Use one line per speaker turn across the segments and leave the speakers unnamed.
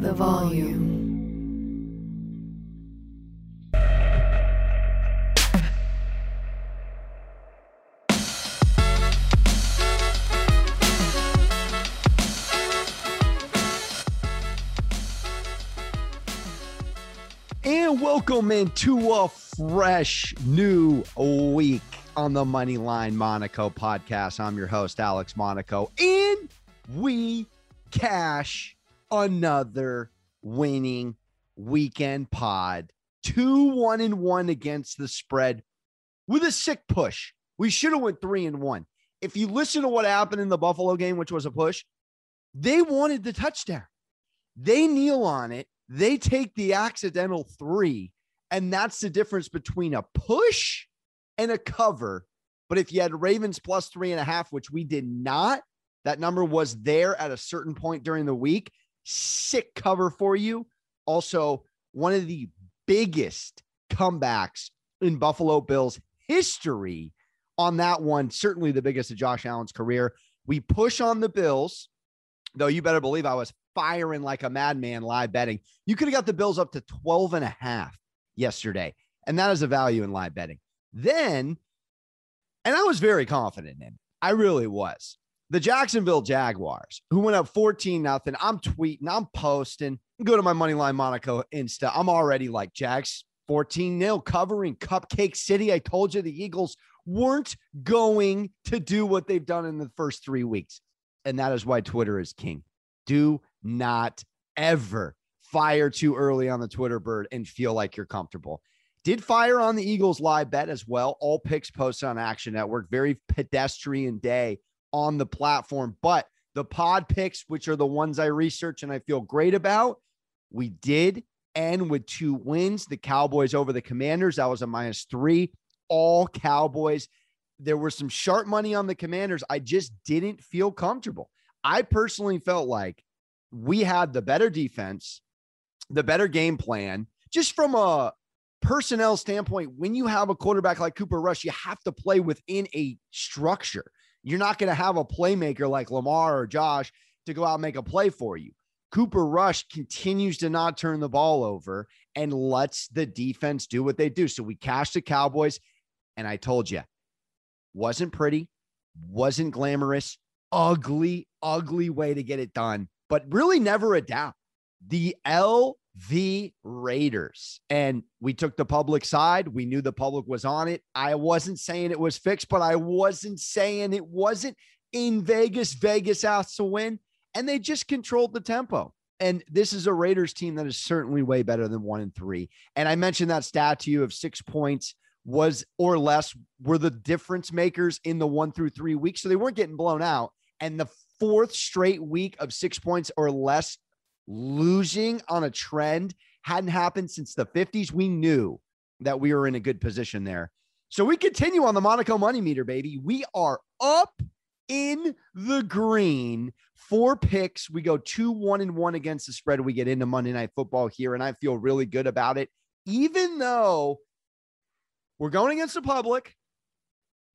the volume.
And welcome into a fresh new week on the Money Line Monaco podcast. I'm your host, Alex Monaco, and we cash another winning weekend pod. Two one and one against the spread with a sick push. We should have went three and one. If you listen to what happened in the Buffalo game, which was a push, they wanted the touchdown. They kneel on it. They take the accidental three. And that's the difference between a push and a cover. But if you had Ravens plus three and a half, which we did not, that number was there at a certain point during the week. Sick cover for you. Also, one of the biggest comebacks in Buffalo Bills history on that one. Certainly the biggest of Josh Allen's career. We push on the Bills, though you better believe I was firing like a madman live betting. You could have got the Bills up to 12 and a half yesterday. And that is a value in live betting. Then, and I was very confident in it. I really was. The Jacksonville Jaguars, who went up 14 nothing. I'm tweeting, I'm posting. Go to my Moneyline Monaco Insta. I'm already like, Jags 14 0 covering Cupcake City. I told you the Eagles weren't going to do what they've done in the first three weeks. And that is why Twitter is king. Do not ever fire too early on the Twitter bird and feel like you're comfortable. Did fire on the Eagles live bet as well. All picks posted on Action Network. Very pedestrian day on the platform. But the pod picks, which are the ones I research and I feel great about, we did end with two wins. The Cowboys over the Commanders. That was a minus three. All Cowboys. There was some sharp money on the Commanders. I just didn't feel comfortable. I personally felt like we had the better defense, the better game plan, just from a personnel standpoint. When you have a quarterback like Cooper Rush, you have to play within a structure. You're not going to have a playmaker like Lamar or Josh to go out and make a play for you. Cooper Rush continues to not turn the ball over and lets the defense do what they do. So we cashed the Cowboys. And I told you, wasn't pretty, wasn't glamorous, ugly, ugly way to get it done, but really never a doubt. The LV Raiders. And we took the public side. We knew the public was on it. I wasn't saying it was fixed, but I wasn't saying it wasn't in Vegas. Vegas asked to win, and they just controlled the tempo. And this is a Raiders team that is certainly way better than one and three. And I mentioned that stat to you of six points was or less were the difference makers in the one through three weeks. So they weren't getting blown out. And the fourth straight week of six points or less losing on a trend hadn't happened since the 50s. We knew that we were in a good position there. So we continue on the Monaco money meter, baby. We are up in the green. Four picks. We go two, one, and one against the spread. We get into Monday Night Football here, and I feel really good about it, even though we're going against the public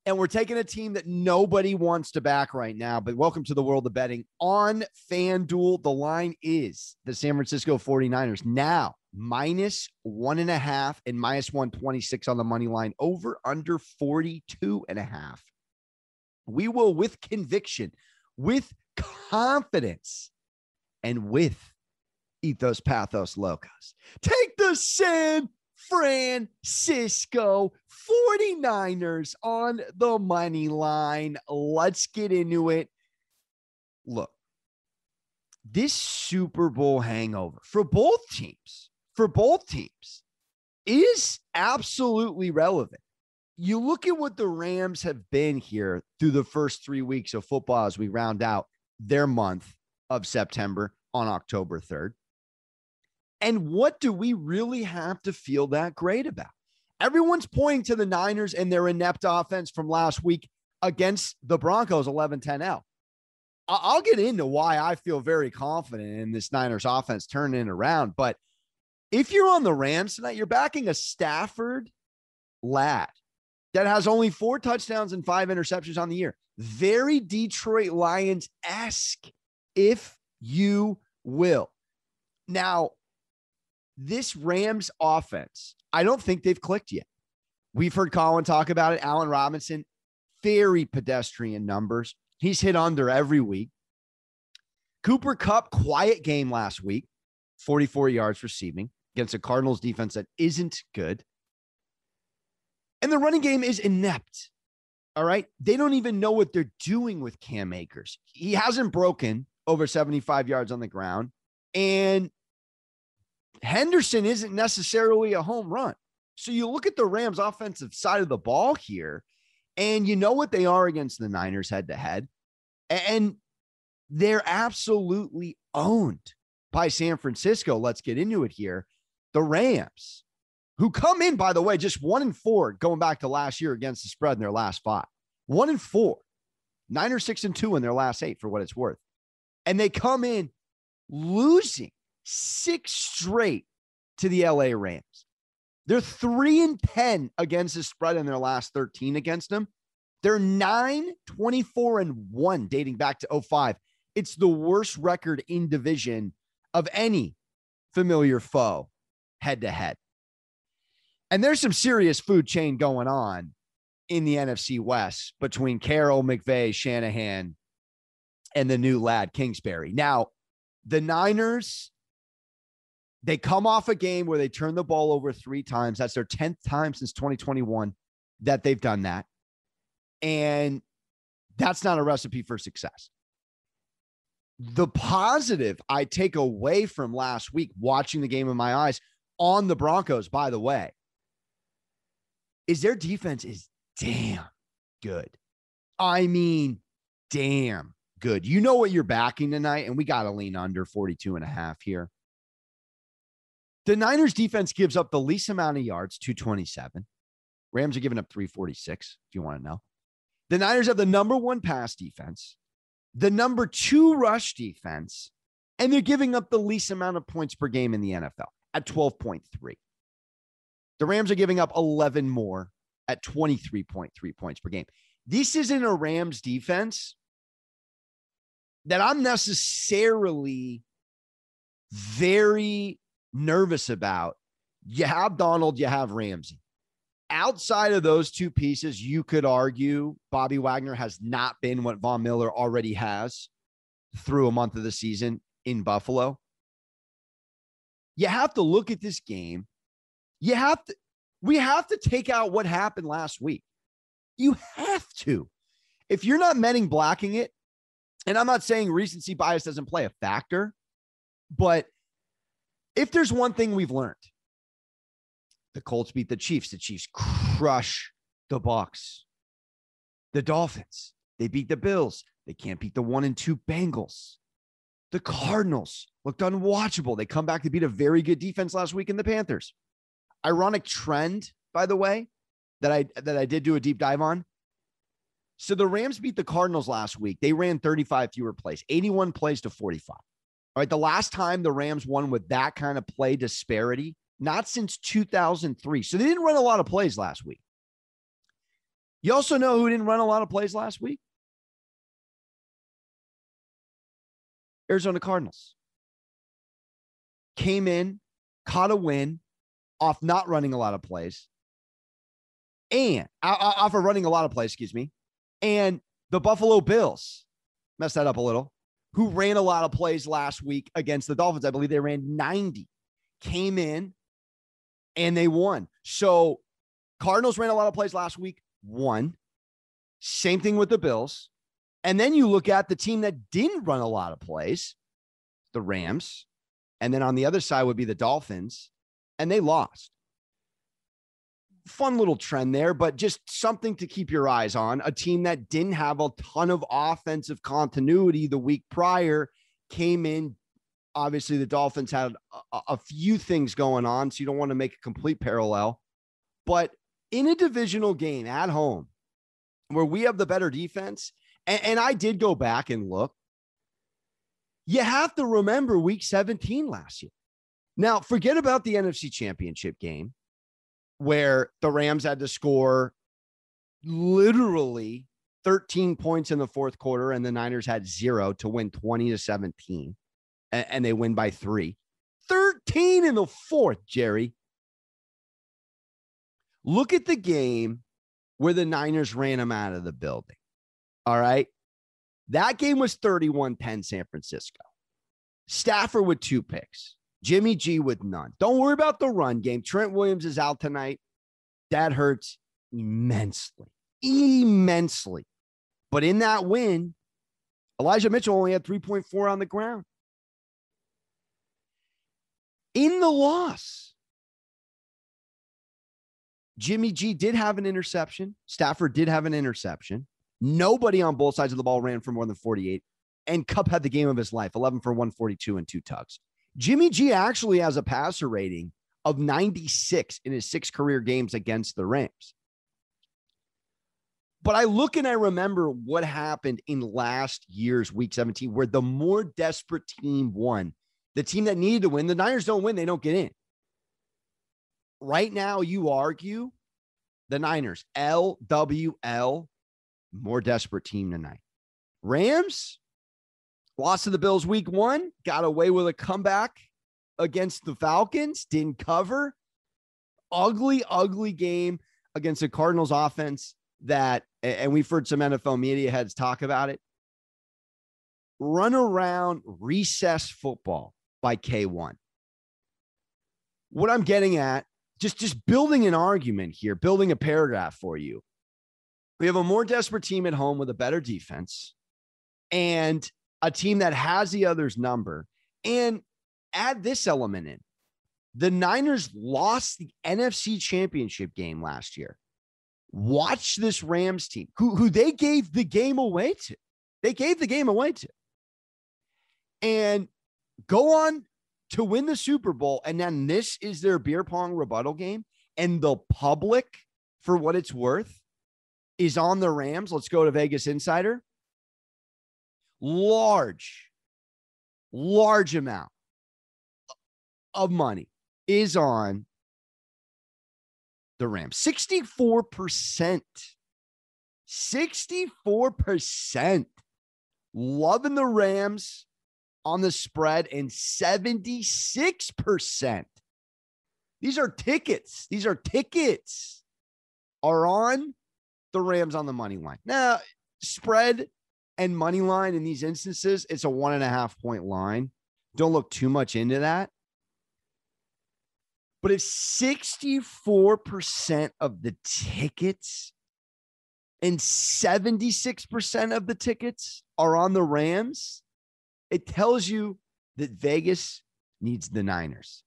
and we're taking a team that nobody wants to back right now. But welcome to the world of betting on FanDuel. The line is the San Francisco 49ers now minus one and a half and minus 126 on the money line over under 42 and a half. We will, with conviction, with confidence, and with ethos, pathos, locos, take the San Francisco 49ers on the money line. Let's get into it. Look, this Super Bowl hangover for both teams, for both teams, is absolutely relevant. You look at what the Rams have been here through the first three weeks of football as we round out their month of September on October 3rd. And what do we really have to feel that great about? Everyone's pointing to the Niners and their inept offense from last week against the Broncos 11 10 L. I'll get into why I feel very confident in this Niners offense turning around. But if you're on the Rams tonight, you're backing a Stafford lad that has only four touchdowns and five interceptions on the year. Very Detroit Lions esque, if you will. Now, this Rams offense, I don't think they've clicked yet. We've heard Colin talk about it. Allen Robinson, very pedestrian numbers. He's hit under every week. Cooper Kupp, quiet game last week, 44 yards receiving against a Cardinals defense that isn't good. And the running game is inept. All right. They don't even know what they're doing with Cam Akers. He hasn't broken over 75 yards on the ground. And Henderson isn't necessarily a home run. So you look at the Rams' offensive side of the ball here, and you know what they are against the Niners head to head. And they're absolutely owned by San Francisco. Let's get into it here. The Rams, who come in, by the way, just one and four going back to last year against the spread in their last five. One and four, nine or six and two in their last eight, for what it's worth. And they come in losing six straight to the LA Rams. They're three and 10 against the spread in their last 13 against them. They're 9, 24, and 1 dating back to 05. It's the worst record in division of any familiar foe head to head. And there's some serious food chain going on in the NFC West between Carroll, McVay, Shanahan, and the new lad, Kingsbury. Now, the Niners they come off a game where they turn the ball over three times. That's their 10th time since 2021 that they've done that. And that's not a recipe for success. The positive I take away from last week, watching the game in my eyes on the Broncos, by the way, is their defense is damn good. I mean, damn good. You know what you're backing tonight, and we got to lean under 42 and a half here. The Niners defense gives up the least amount of yards, 227. Rams are giving up 346, if you want to know. The Niners have the number one pass defense, the number two rush defense, and they're giving up the least amount of points per game in the NFL at 12.3. The Rams are giving up 11 more at 23.3 points per game. This isn't a Rams defense that I'm necessarily very nervous about. You have Donald, you have Ramsey. Outside of those two pieces, you could argue Bobby Wagner has not been what Von Miller already has through a month of the season in Buffalo. You have to look at this game. You have to, we have to take out what happened last week. You have to. If you're not Menning blocking it, and I'm not saying recency bias doesn't play a factor, but if there's one thing we've learned, the Colts beat the Chiefs. The Chiefs crush the Bucs. The Dolphins, they beat the Bills. They can't beat the one and two Bengals. The Cardinals looked unwatchable. They come back to beat a very good defense last week in the Panthers. Ironic trend, by the way, that I that I did do a deep dive on. So the Rams beat the Cardinals last week. They ran 35 fewer plays, 81 plays to 45. All right. The last time the Rams won with that kind of play disparity, not since 2003. So they didn't run a lot of plays last week. You also know who didn't run a lot of plays last week? Arizona Cardinals. Came in, caught a win off not running a lot of plays and off of running a lot of plays, excuse me. And the Buffalo Bills messed that up a little who ran a lot of plays last week against the Dolphins. I believe they ran 90, came in and they won. So Cardinals ran a lot of plays last week, won. Same thing with the Bills. And then you look at the team that didn't run a lot of plays, the Rams. And then on the other side would be the Dolphins, and they lost fun little trend there, but just something to keep your eyes on. A team that didn't have a ton of offensive continuity the week prior came in. Obviously, the Dolphins had a, a few things going on, so you don't want to make a complete parallel. But in a divisional game at home, where we have the better defense, and, and I did go back and look, you have to remember week 17 last year. Now, forget about the NFC championship game where the Rams had to score literally 13 points in the fourth quarter and the Niners had zero to win 20 to 17 and, and they win by three. 13 in the fourth, Jerry. Look at the game where the Niners ran them out of the building. All right. That game was 31 10 San Francisco. Stafford with two picks, Jimmy G with none. Don't worry about the run game. Trent Williams is out tonight. That hurts immensely, immensely. But in that win, Elijah Mitchell only had 3.4 on the ground. In the loss, Jimmy G did have an interception. Stafford did have an interception. Nobody on both sides of the ball ran for more than 48. And Kupp had the game of his life 11 for 142 and two tugs. Jimmy G actually has a passer rating of 96 in his six career games against the Rams. But I look and I remember what happened in last year's week 17, where the more desperate team won, the team that needed to win, the Niners don't win, they don't get in. Right now, you argue the Niners, LWL, more desperate team tonight. Rams lost to the Bills week one, got away with a comeback against the Falcons, didn't cover. Ugly, ugly game against the Cardinals offense that, and we've heard some NFL media heads talk about it. Run around recess football by K1. What I'm getting at, just, just building an argument here, building a paragraph for you. We have a more desperate team at home with a better defense and a team that has the other's number. And add this element in the Niners lost the NFC championship game last year. Watch this Rams team, who, who they gave the game away to. They gave the game away to. And go on to win the Super Bowl. And then this is their beer pong rebuttal game. And the public, for what it's worth, is on the Rams. Let's go to Vegas Insider. Large, large amount of money is on the Rams. 64%. 64% loving the Rams on the spread and 76%. These are tickets. These are tickets are on the Rams on the money line. Now, spread and money line in these instances, it's a one and a half point line. Don't look too much into that but if 64% of the tickets and 76% of the tickets are on the Rams, it tells you that Vegas needs the Niners.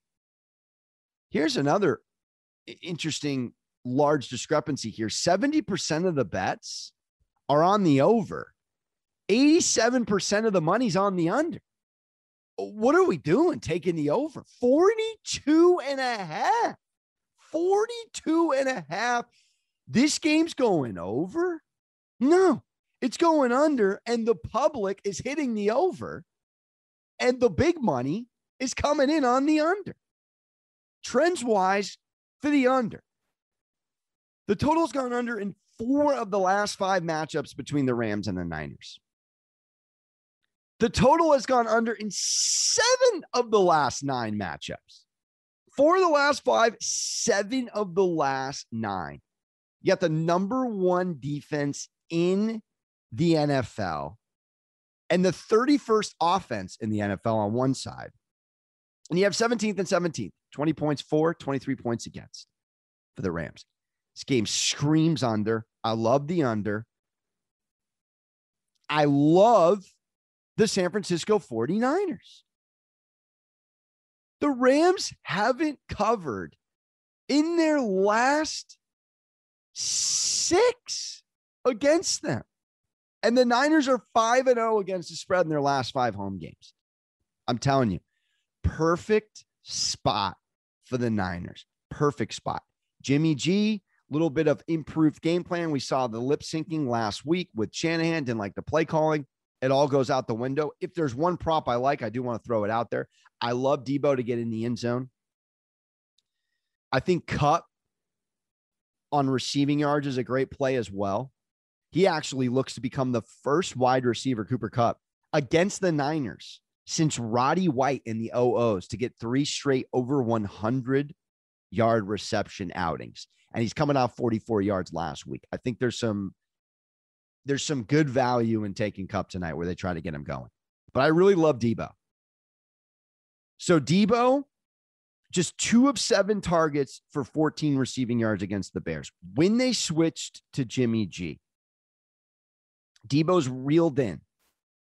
Here's another interesting large discrepancy here 70% of the bets are on the over, 87% of the money's on the under. What are we doing? Taking the over? 42 and a half. 42 and a half. This game's going over? No it's going under and the public is hitting the over and the big money is coming in on the under. Trends wise for the under. The total's gone under in four of the last five matchups between the rams and the niners the total has gone under in seven of the last nine matchups. Four of the last five, seven of the last nine. You got the number one defense in the NFL and the 31st offense in the NFL on one side. And you have 17th and 17th, 20 points for, 23 points against for the Rams. This game screams under. I love the under. I love the San Francisco 49ers. The Rams haven't covered in their last six against them. And the Niners are 5 and 0 against the spread in their last five home games. I'm telling you, perfect spot for the Niners. Perfect spot. Jimmy G, little bit of improved game plan. We saw the lip syncing last week with Shanahan, didn't like the play calling it all goes out the window. If there's one prop I like, I do want to throw it out there. I love Deebo to get in the end zone. I think Kupp on receiving yards is a great play as well. He actually looks to become the first wide receiver, Cooper Kupp, against the Niners since Roddy White in the OOs to get three straight over 100 yard reception outings. And he's coming off 44 yards last week. I think there's some there's some good value in taking Kupp tonight where they try to get him going. But I really love Deebo. So Deebo, just two of seven targets for 14 receiving yards against the Bears. When they switched to Jimmy G, Deebo's reeled in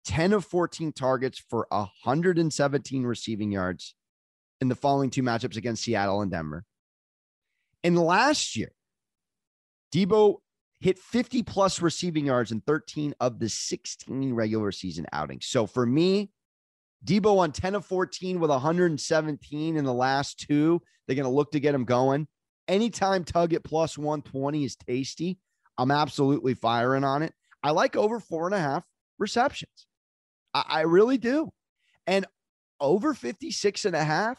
10 of 14 targets for 117 receiving yards in the following two matchups against Seattle and Denver. And last year, Deebo hit 50 plus receiving yards in 13 of the 16 regular season outings. So for me, Deebo on 10 of 14 with 117 in the last two. They're going to look to get him going. Anytime Tug at plus 120 is tasty, I'm absolutely firing on it. I like over four and a half receptions. I, I really do. And over 56 and a half,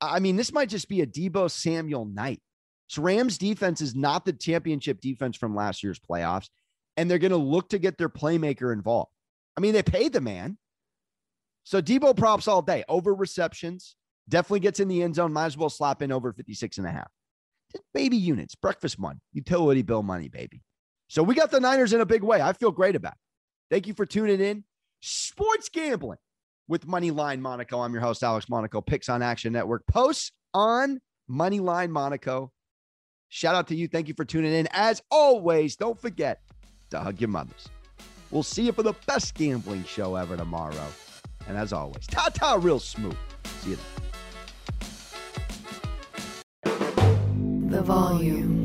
I mean, this might just be a Deebo Samuel night. Rams defense is not the championship defense from last year's playoffs, and they're going to look to get their playmaker involved. I mean, they paid the man. So Deebo props all day over receptions, definitely gets in the end zone. Might as well slap in over 56 and a half. Just baby units, breakfast money, utility bill money, baby. So we got the Niners in a big way. I feel great about it. Thank you for tuning in. Sports gambling with Moneyline Monaco. I'm your host, Alex Monaco. Picks on Action Network. Posts on Moneyline Monaco. Shout out to you. Thank you for tuning in. As always, don't forget to hug your mothers. We'll see you for the best gambling show ever tomorrow. And as always, ta ta, real smooth. See you then.
The volume.